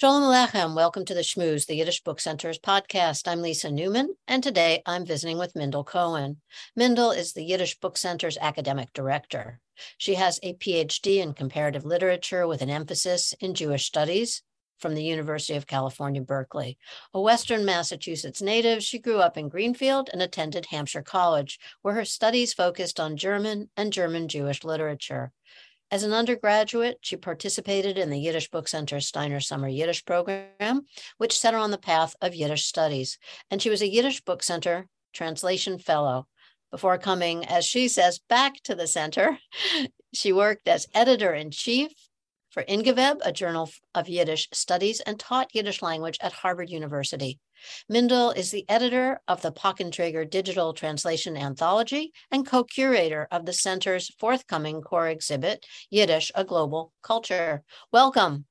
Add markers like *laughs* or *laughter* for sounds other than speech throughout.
Shalom Alechem. Welcome to the Shmooze, the Yiddish Book Center's podcast. I'm Lisa Newman, and today I'm visiting with Mindl Cohen. Mindl is the Yiddish Book Center's academic director. She has a PhD in comparative literature with an emphasis in Jewish studies from the University of California, Berkeley. A Western Massachusetts native, she grew up in Greenfield and attended Hampshire College, where her studies focused on German and German Jewish literature. As an undergraduate, she participated in the Yiddish Book Center Steiner Summer Yiddish program, which set her on the path of Yiddish studies. And she was a Yiddish Book Center Translation Fellow. Before coming, as she says, back to the center, *laughs* she worked as editor in chief for In geveb, a journal of Yiddish studies, and taught Yiddish language at Harvard University. Mindl is the editor of the Pakn Treger Digital Translation Anthology and co-curator of the center's forthcoming core exhibit, Yiddish, A Global Culture. Welcome.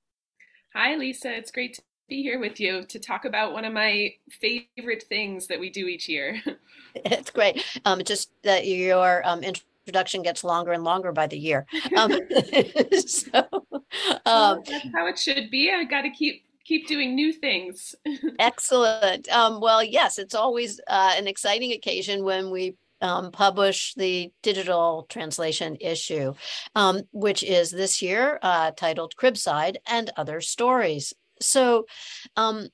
Hi, Lisa. It's great to be here with you to talk about one of my favorite things that we do each year. *laughs* it's great. Um, just that your um, introduction gets longer and longer by the year. *laughs* Um, *laughs* so, um, that's how it should be. I got to keep keep doing new things. *laughs* excellent. Um, well, yes, it's always uh, an exciting occasion when we um, publish the digital translation issue, um, which is this year uh, titled Cribside and Other Stories. So, um,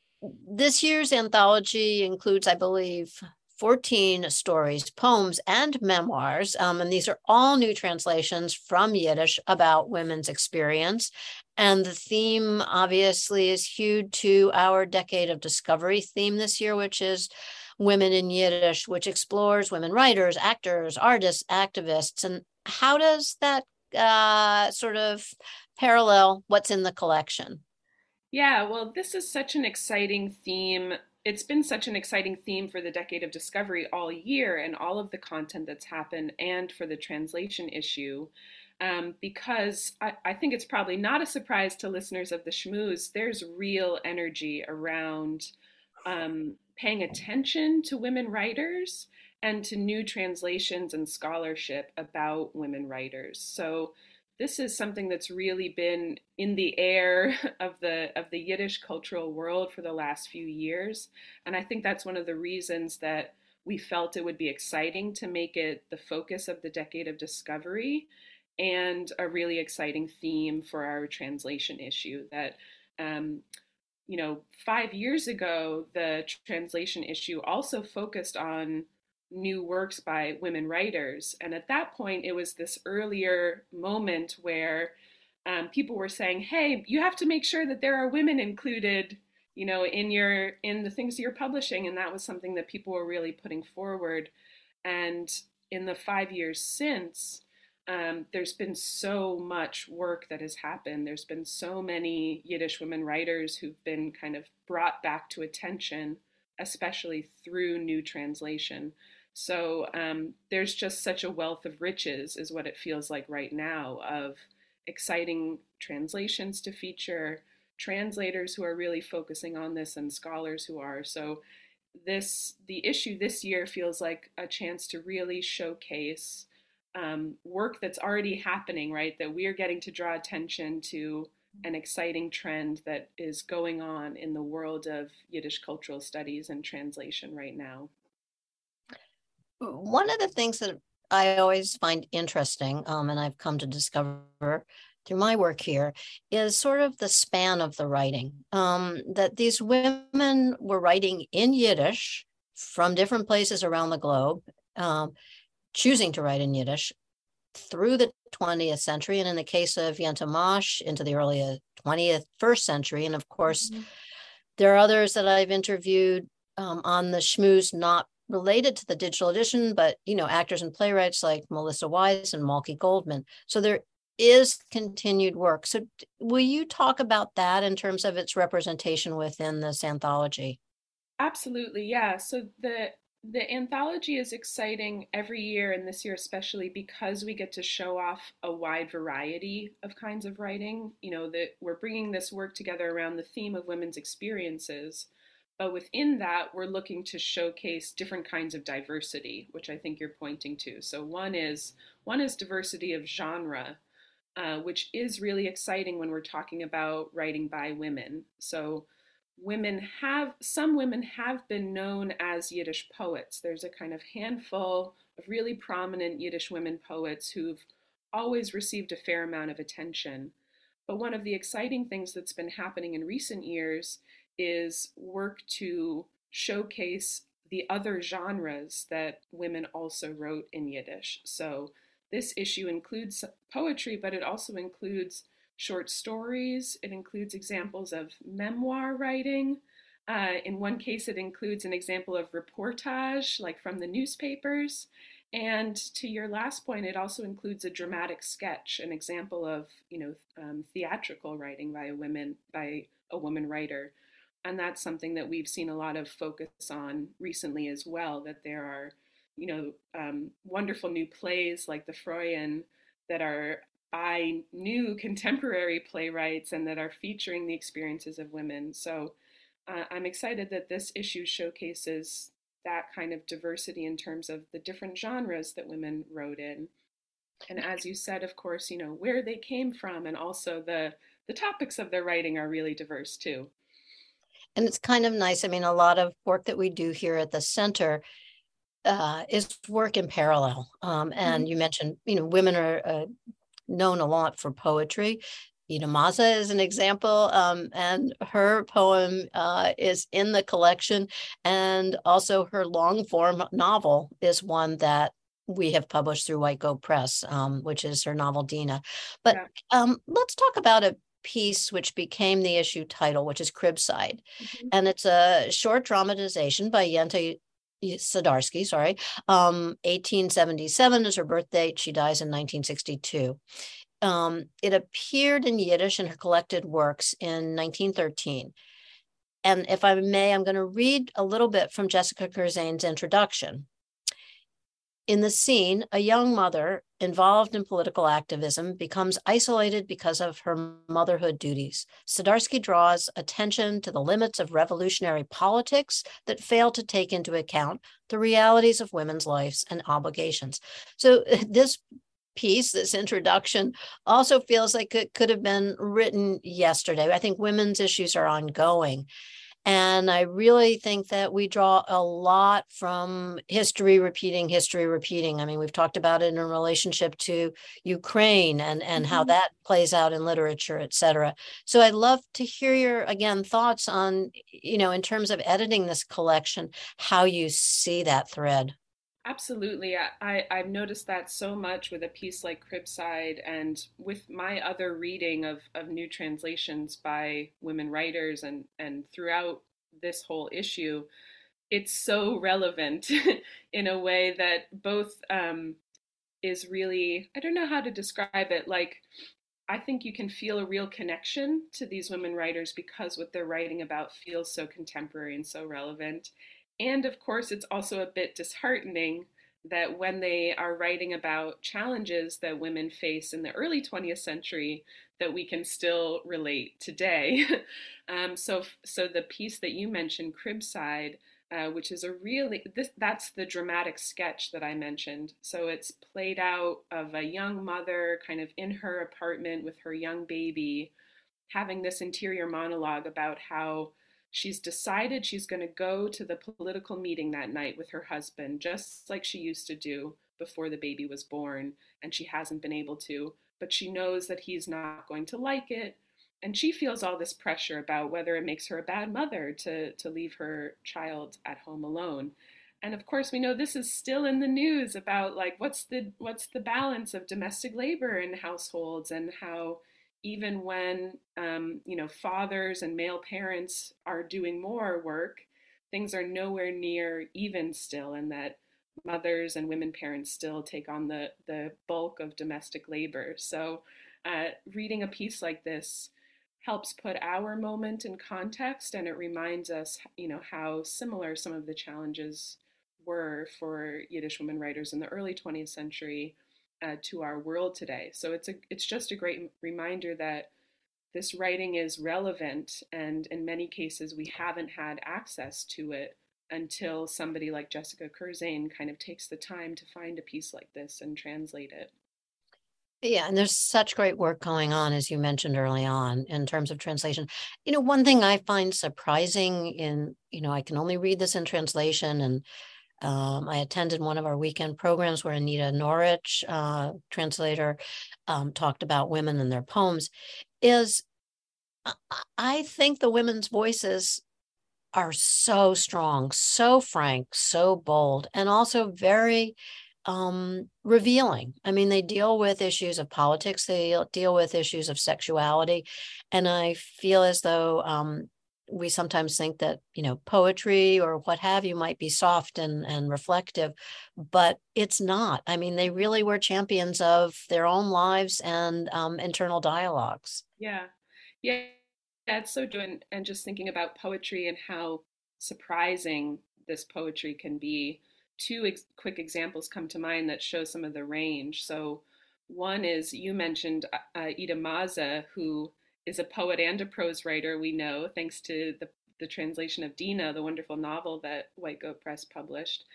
this year's anthology includes, I believe, 14 stories, poems, and memoirs. Um, and these are all new translations from Yiddish about women's experience. And the theme, obviously, is hewed to our Decade of Discovery theme this year, which is Women in Yiddish, which explores women writers, actors, artists, activists. And how does that uh, sort of parallel what's in the collection? Yeah, well, this is such an exciting theme it's been such an exciting theme for the decade of discovery all year and all of the content that's happened and for the translation issue um, because I, I, think it's probably not a surprise to listeners of the Shmooze there's real energy around um, paying attention to women writers and to new translations and scholarship about women writers. So this is something that's really been in the air *laughs* of the of the Yiddish cultural world for the last few years, and I think that's one of the reasons that we felt it would be exciting to make it the focus of the decade of discovery and a really exciting theme for our translation issue that um, you know five years ago the translation issue also focused on new works by women writers. And at that point, it was this earlier moment where um, people were saying, "Hey, you have to make sure that there are women included, you know, in your in the things you're publishing." And that was something that people were really putting forward. And in the five years since, um, there's been so much work that has happened. There's been so many Yiddish women writers who've been kind of brought back to attention, especially through new translation. So um, there's just such a wealth of riches, is what it feels like right now, of exciting translations to feature, translators who are really focusing on this, and scholars who are. So this the issue this year feels like a chance to really showcase um, work that's already happening, right? That we are getting to draw attention to an exciting trend that is going on in the world of Yiddish cultural studies and translation right now one of the things that I always find interesting, um, and I've come to discover through my work here, is sort of the span of the writing. Um, that these women were writing in Yiddish from different places around the globe, um, choosing to write in Yiddish through the 20th century, and in the case of Yenta Mash, into the early 20th, first century. And of course, mm-hmm. there are others that I've interviewed um, on the Shmooze, not related to the digital edition, but you know, actors and playwrights like Melissa Weisz and Malky Goldman. So there is continued work. So will you talk about that in terms of its representation within this anthology? Absolutely, yeah. So the the anthology is exciting every year and this year especially because we get to show off a wide variety of kinds of writing you know that we're bringing this work together around the theme of women's experiences but within that, we're looking to showcase different kinds of diversity, which I think you're pointing to. So one is one is diversity of genre. uh, which is really exciting when we're talking about writing by women. So, women have, some women have been known as Yiddish poets. There's a kind of handful of really prominent Yiddish women poets who've always received a fair amount of attention. But one of the exciting things that's been happening in recent years is work to showcase the other genres that women also wrote in Yiddish. So this issue includes poetry, but it also includes short stories. It includes examples of memoir writing. Uh, in one case, it includes an example of reportage, like from the newspapers. And to your last point, it also includes a dramatic sketch, an example of you know um, theatrical writing by a woman by a woman writer, and that's something that we've seen a lot of focus on recently as well. That there are you know um, wonderful new plays like the Froyen that are by new contemporary playwrights and that are featuring the experiences of women. So uh, I'm excited that this issue showcases that kind of diversity in terms of the different genres that women wrote in. And as you said, of course, you know, where they came from and also the the topics of their writing are really diverse too. And it's kind of nice. I mean, a lot of work that we do here at the center uh, is work in parallel. Um, and mm-hmm. you mentioned, you know, women are uh, known a lot for poetry. Ida Maza is an example, um, and her poem uh, is in the collection, and also her long form novel is one that we have published through White Goat Press, um, which is her novel Dina. But yeah. um, let's talk about a piece which became the issue title, which is Cribside, mm-hmm. and it's a short dramatization by Yenta Serdatsky, sorry. Um, 1877 is her birth date. She dies in 1962. Um, it appeared in Yiddish in her collected works in 1913. And if I may, I'm going to read a little bit from Jessica Kirzane's introduction. In the scene, a young mother involved in political activism becomes isolated because of her motherhood duties. Serdatsky draws attention to the limits of revolutionary politics that fail to take into account the realities of women's lives and obligations. So, *laughs* this piece, this introduction, also feels like it could have been written yesterday. I think women's issues are ongoing. And I really think that we draw a lot from history repeating, history repeating. I mean, we've talked about it in relationship to Ukraine and, and mm-hmm. how that plays out in literature, et cetera. So I'd love to hear your, again, thoughts on, you know, in terms of editing this collection, how you see that thread. Absolutely. I, I've noticed that so much with a piece like Cribside and with my other reading of, of new translations by women writers and, and throughout this whole issue, it's so relevant *laughs* in a way that both um, is really, I don't know how to describe it, like I think you can feel a real connection to these women writers because what they're writing about feels so contemporary and so relevant. And of course, it's also a bit disheartening that when they are writing about challenges that women face in the early 20th century, that we can still relate today. *laughs* um, so, so the piece that you mentioned, Cribside, uh, which is a really this that's the dramatic sketch that I mentioned. So it's played out of a young mother kind of in her apartment with her young baby, having this interior monologue about how She's decided she's going to go to the political meeting that night with her husband, just like she used to do before the baby was born, and she hasn't been able to. But she knows that he's not going to like it, and she feels all this pressure about whether it makes her a bad mother to, to leave her child at home alone. And of course, we know this is still in the news about like what's the what's the balance of domestic labor in households and how even when um, you know fathers and male parents are doing more work, things are nowhere near even still, and that mothers and women parents still take on the the bulk of domestic labor. So, uh, reading a piece like this helps put our moment in context, and it reminds us, you know, how similar some of the challenges were for Yiddish women writers in the early 20th century uh, to our world today. So it's a it's just a great reminder that this writing is relevant, and in many cases we haven't had access to it until somebody like Jessica Kirzane kind of takes the time to find a piece like this and translate it. Yeah, and there's such great work going on, as you mentioned early on, in terms of translation. You know, one thing I find surprising in, you know, I can only read this in translation, and um, I attended one of our weekend programs where Anita Norich, uh, translator, um, talked about women and their poems. Is I think the women's voices are so strong, so frank, so bold, and also very um, revealing. I mean, they deal with issues of politics, they deal with issues of sexuality. And I feel as though um, we sometimes think that, you know, poetry or what have you might be soft and, and reflective, but it's not. I mean, they really were champions of their own lives and um, internal dialogues. Yeah. Yeah. That's so true. And, and just thinking about poetry and how surprising this poetry can be two ex- quick examples come to mind that show some of the range. So, one is you mentioned uh, Ida Maza, who is a poet and a prose writer, we know, thanks to the, the translation of Dina, the wonderful novel that White Goat Press published.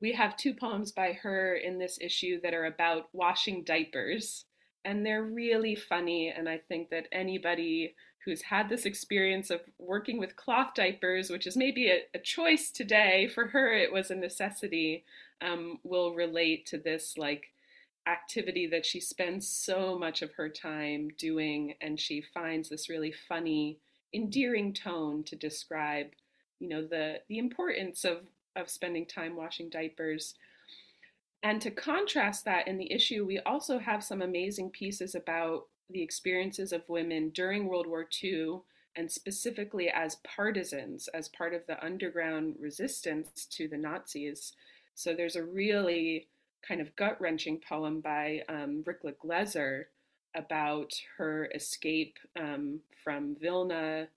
We have two poems by her in this issue that are about washing diapers, and they're really funny. And I think that anybody who's had this experience of working with cloth diapers, which is maybe a, a choice today, for her it was a necessity, um, will relate to this like activity that she spends so much of her time doing, and she finds this really funny, endearing tone to describe, you know, the the importance of of spending time washing diapers. And to contrast that in the issue, we also have some amazing pieces about the experiences of women during World War II and specifically as partisans, as part of the underground resistance to the Nazis. So there's a really kind of gut wrenching poem by um, Rikla Glezer about her escape um, from Vilna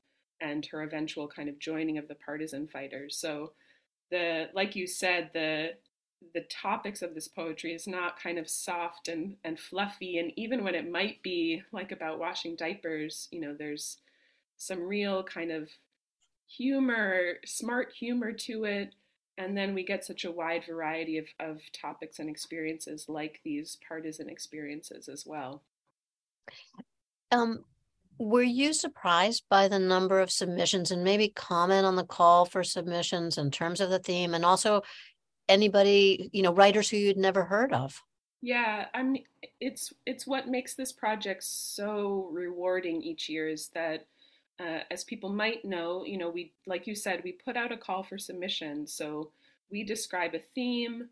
and her eventual kind of joining of the partisan fighters. So the like you said, the the topics of this poetry is not kind of soft and, and fluffy. And even when it might be like about washing diapers, you know, there's some real kind of humor, smart humor to it. And then we get such a wide variety of, of topics and experiences like these partisan experiences as well. Um, were you surprised by the number of submissions and maybe comment on the call for submissions in terms of the theme and also anybody, you know, writers who you'd never heard of? Yeah, I mean, it's it's what makes this project so rewarding each year is that, uh, as people might know, you know, we like you said, we put out a call for submissions. So we describe a theme,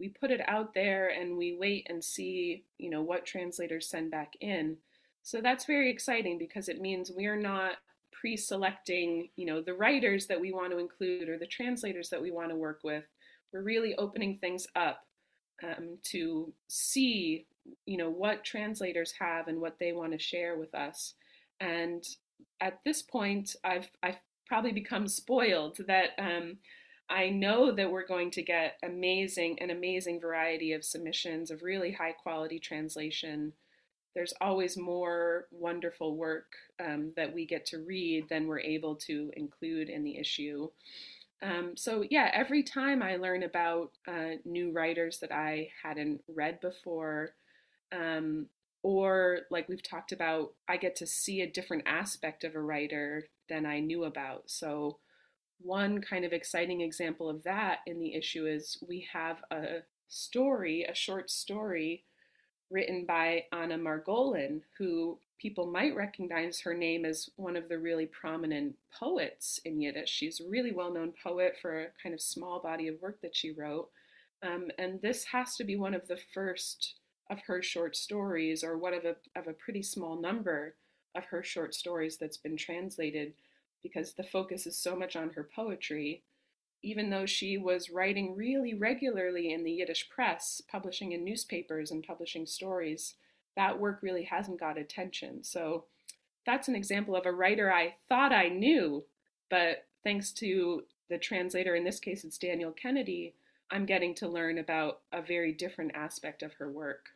we put it out there, and we wait and see, you know, what translators send back in. So that's very exciting because it means we are not pre-selecting, you know, the writers that we want to include or the translators that we want to work with we're really opening things up um, to see you know what translators have and what they want to share with us and at this point i've i've probably become spoiled that um, i know that we're going to get amazing an amazing variety of submissions of really high quality translation. There's always more wonderful work um, that we get to read than we're able to include in the issue. Um, so yeah, every time I learn about uh, new writers that I hadn't read before, um, or like we've talked about, I get to see a different aspect of a writer than I knew about. So one kind of exciting example of that in the issue is we have a story, a short story written by Anna Margolin, who people might recognize her name as one of the really prominent poets in Yiddish. She's a really well known poet for a kind of small body of work that she wrote. Um, and this has to be one of the first of her short stories, or one of a, of a pretty small number of her short stories that's been translated, because the focus is so much on her poetry. Even though she was writing really regularly in the Yiddish press, publishing in newspapers and publishing stories, that work really hasn't got attention. So that's an example of a writer I thought I knew, but thanks to the translator, in this case it's Daniel Kennedy, I'm getting to learn about a very different aspect of her work.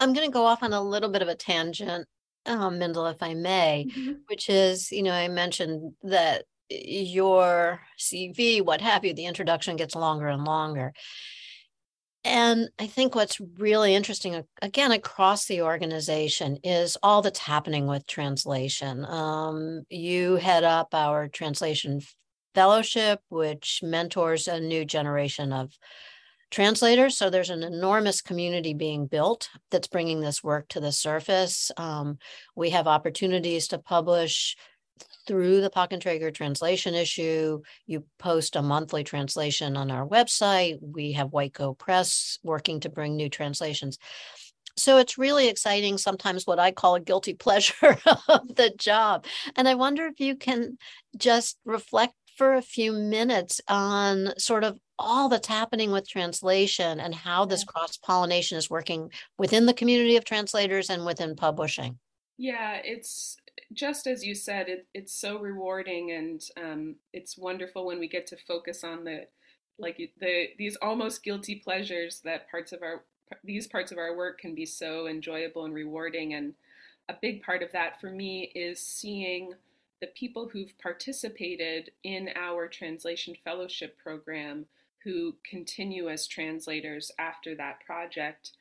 I'm going to go off on a little bit of a tangent, um, Mindl, if I may, mm-hmm. which is, you know, I mentioned that your CV, what have you, the introduction gets longer and longer And I think what's really interesting, again, across the organization, is all that's happening with translation. Um, you head up our translation fellowship, which mentors a new generation of translators. So there's an enormous community being built that's bringing this work to the surface. Um, we have opportunities to publish through the Treger translation issue. You post a monthly translation on our website. We have Goat Press working to bring new translations. So it's really exciting, sometimes what I call a guilty *laughs* pleasure of the job. And I wonder if you can just reflect for a few minutes on sort of all that's happening with translation and how this cross pollination is working within the community of translators and within publishing. Yeah, it's just as you said, it, it's so rewarding and um, it's wonderful when we get to focus on the like the these almost guilty pleasures that parts of our these parts of our work can be so enjoyable and rewarding and a big part of that for me is seeing the people who've participated in our translation fellowship program who continue as translators after that project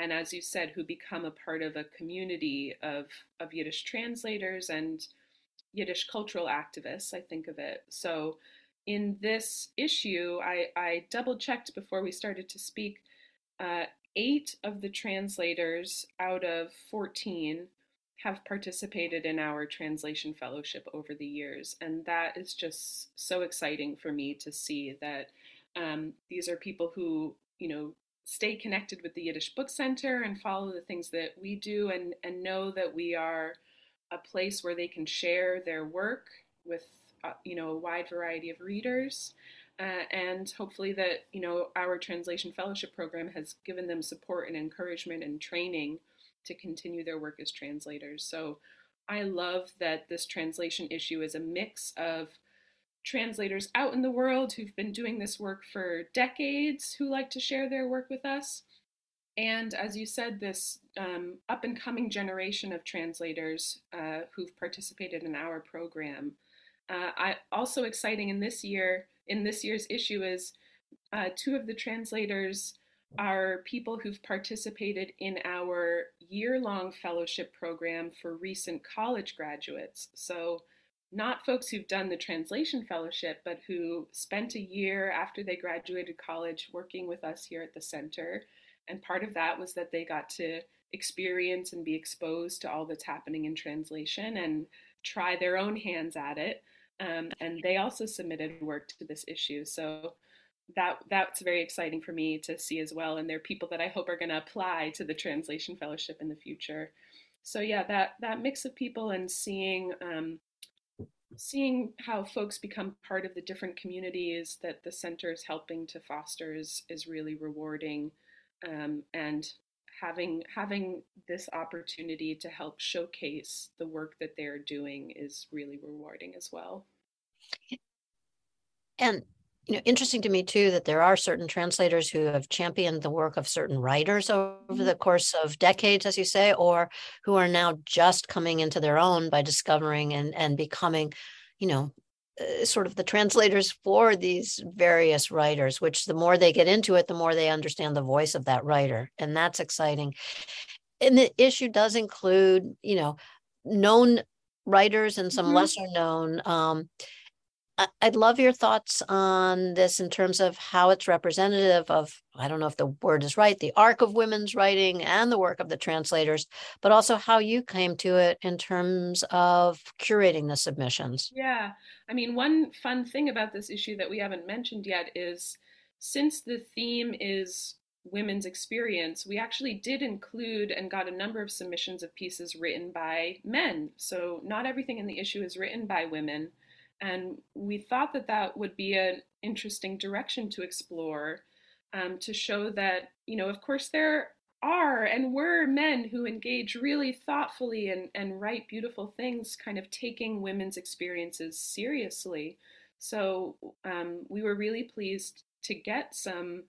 and as you said, who become a part of a community of, of Yiddish translators and Yiddish cultural activists, I think of it. So in this issue, I, I double checked before we started to speak. Uh, eight of the translators out of 14 have participated in our translation fellowship over the years. And that is just so exciting for me to see that um, these are people who, you know, stay connected with the Yiddish Book Center and follow the things that we do and, and know that we are a place where they can share their work with uh, you know a wide variety of readers. Uh, and hopefully that you know our translation fellowship program has given them support and encouragement and training to continue their work as translators. So i love that this translation issue is a mix of translators out in the world who've been doing this work for decades who like to share their work with us. And as you said, this um, up and coming generation of translators uh, who've participated in our program. Uh, I, also exciting in this year, in this year's issue, is uh, two of the translators are people who've participated in our year long fellowship program for recent college graduates. So not folks who've done the translation fellowship, but who spent a year after they graduated college working with us here at the center. And part of that was that they got to experience and be exposed to all that's happening in translation and try their own hands at it. Um, and they also submitted work to this issue. So that that's very exciting for me to see as well. And they're people that I hope are going to apply to the translation fellowship in the future. So yeah, that that mix of people and seeing um, seeing how folks become part of the different communities that the center is helping to foster is, is really rewarding. Um, and having having this opportunity to help showcase the work that they're doing is really rewarding as well. And you know interesting to me too that there are certain translators who have championed the work of certain writers over mm-hmm. the course of decades as you say or who are now just coming into their own by discovering and and becoming you know uh, sort of the translators for these various writers which the more they get into it the more they understand the voice of that writer and that's exciting and the issue does include you know known writers and some mm-hmm. lesser known um, I'd love your thoughts on this in terms of how it's representative of, I don't know if the word is right, the arc of women's writing and the work of the translators, but also how you came to it in terms of curating the submissions. Yeah. I mean, one fun thing about this issue that we haven't mentioned yet is since the theme is women's experience, we actually did include and got a number of submissions of pieces written by men. So not everything in the issue is written by women. And we thought that that would be an interesting direction to explore um, to show that, you know, of course, there are and were men who engage really thoughtfully and, and write beautiful things, kind of taking women's experiences seriously. So um, we were really pleased to get some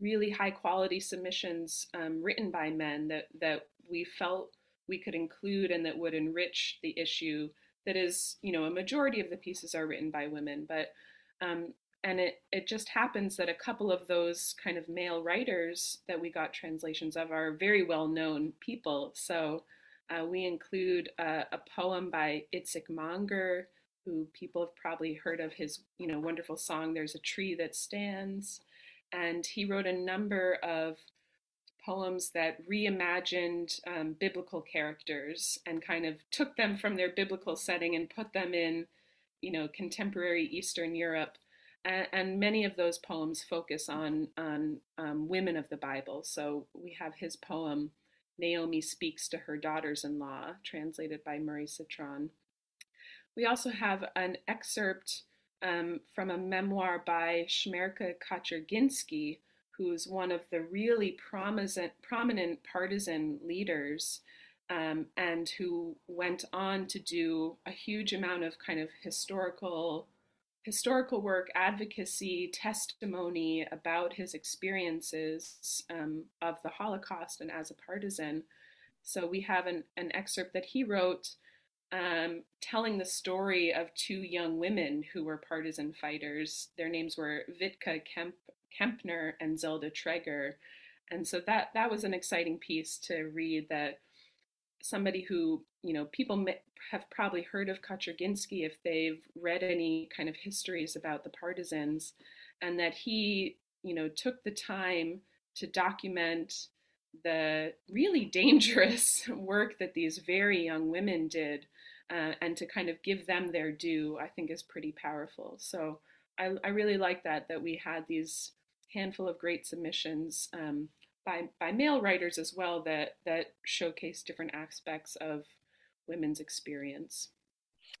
really high quality submissions um, written by men that, that we felt we could include and that would enrich the issue that is, you know, a majority of the pieces are written by women, but um, and it, it just happens that a couple of those kind of male writers that we got translations of are very well known people. So uh, we include a, a, poem by Itzik Manger, who people have probably heard of his you know wonderful song "There's a Tree That Stands," and he wrote a number of poems that reimagined um, biblical characters and kind of took them from their biblical setting and put them in you know contemporary Eastern Europe and, many of those poems focus on on um, women of the Bible. So we have his poem Naomi speaks to her daughters-in-law, translated by Murray Citron. We also have an excerpt um, from a memoir by Shmerka Kaczerginski, who's one of the really prominent, prominent partisan leaders um, and who went on to do a huge amount of kind of historical historical work, advocacy, testimony about his experiences um, of the Holocaust and as a partisan. So we have an, an excerpt that he wrote um, telling the story of two young women who were partisan fighters. Their names were Vitka Kemp, Kempner and Zelda Treger. And so that, that was an exciting piece to read that somebody who you know people have probably heard of Kaczerginski if they've read any kind of histories about the partisans, and that he you know took the time to document the really dangerous *laughs* work that these very young women did uh, and to kind of give them their due i think is pretty powerful so i, I really like that that we had these handful of great submissions um, by by male writers as well that that showcase different aspects of women's experience.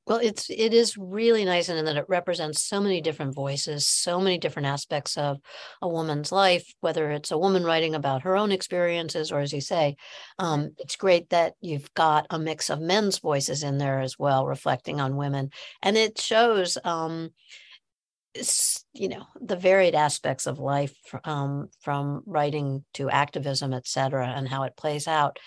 Well, it's it is really nice in that it represents so many different voices, so many different aspects of a woman's life, whether it's a woman writing about her own experiences, or as you say, um, it's great that you've got a mix of men's voices in there as well, reflecting on women, and it shows um, you know the varied aspects of life um, from writing to activism et cetera and how it plays out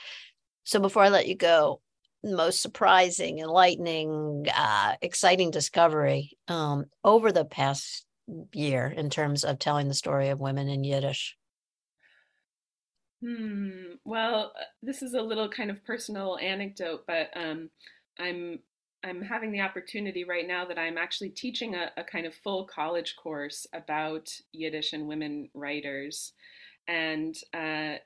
so before i let you go most surprising enlightening uh, exciting discovery um, over the past year in terms of telling the story of women in yiddish Hmm. Well, uh, this is a little kind of personal anecdote, but um, I'm I'm having the opportunity right now that I'm actually teaching a, a, kind of full college course about Yiddish and women writers. And uh,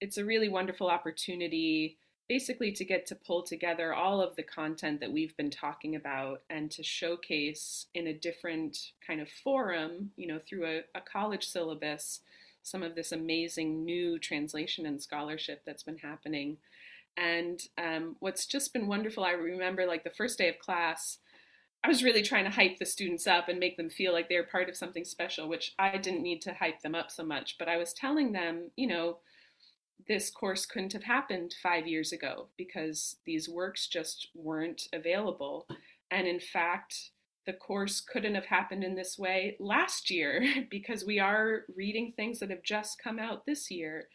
it's a really wonderful opportunity basically to get to pull together all of the content that we've been talking about and to showcase in a different kind of forum, you know, through a, a college syllabus, some of this amazing new translation and scholarship that's been happening. And um, what's just been wonderful, I remember like the first day of class, I was really trying to hype the students up and make them feel like they're part of something special, which I didn't need to hype them up so much. But I was telling them, you know, this course couldn't have happened five years ago because these works just weren't available. And in fact, the course couldn't have happened in this way last year *laughs* because we are reading things that have just come out this year.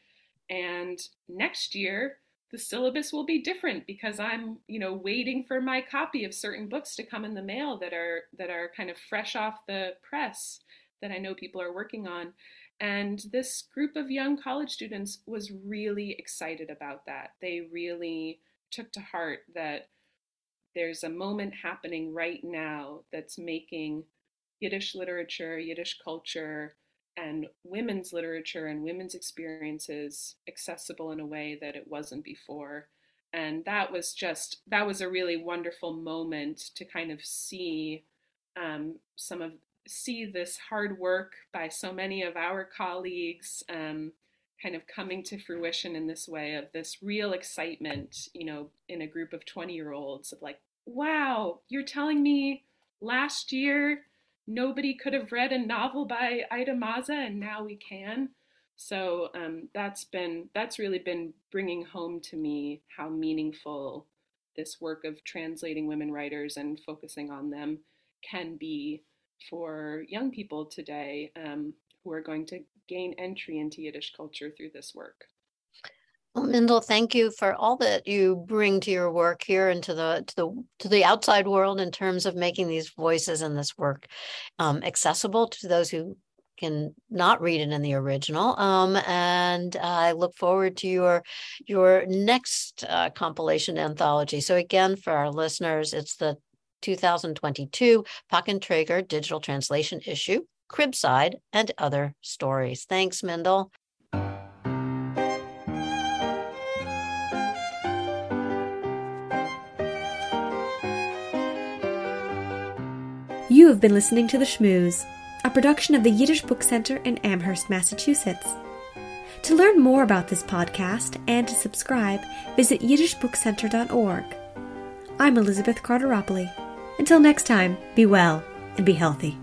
And next year, the syllabus will be different because I'm, you know, waiting for my copy of certain books to come in the mail that are that are kind of fresh off the press that I know people are working on. And this group of young college students was really excited about that. They really took to heart that there's a moment happening right now that's making Yiddish literature, Yiddish culture, and women's literature and women's experiences accessible in a way that it wasn't before. And that was just, that was a really wonderful moment to kind of see um, some of, see this hard work by so many of our colleagues um, kind of coming to fruition in this way of this real excitement, you know, in a group of 20 year olds of like, wow, you're telling me last year nobody could have read a novel by Ida Maza, and now we can. So um, that's been that's really been bringing home to me how meaningful this work of translating women writers and focusing on them can be for young people today um, who are going to gain entry into Yiddish culture through this work. Well, Mindl, thank you for all that you bring to your work here and to the to the to the outside world in terms of making these voices and this work um, accessible to those who can not read it in the original. Um, and I look forward to your your next uh, compilation anthology. So again, for our listeners, it's the 2022 Pakn Treger digital translation issue, Cribside, and other stories. Thanks, Mindl. You have been listening to The Shmooze, a production of the Yiddish Book Center in Amherst, Massachusetts. To learn more about this podcast and to subscribe, visit yiddishbookcenter.org. I'm Elizabeth Carteropoli. Until next time, be well and be healthy.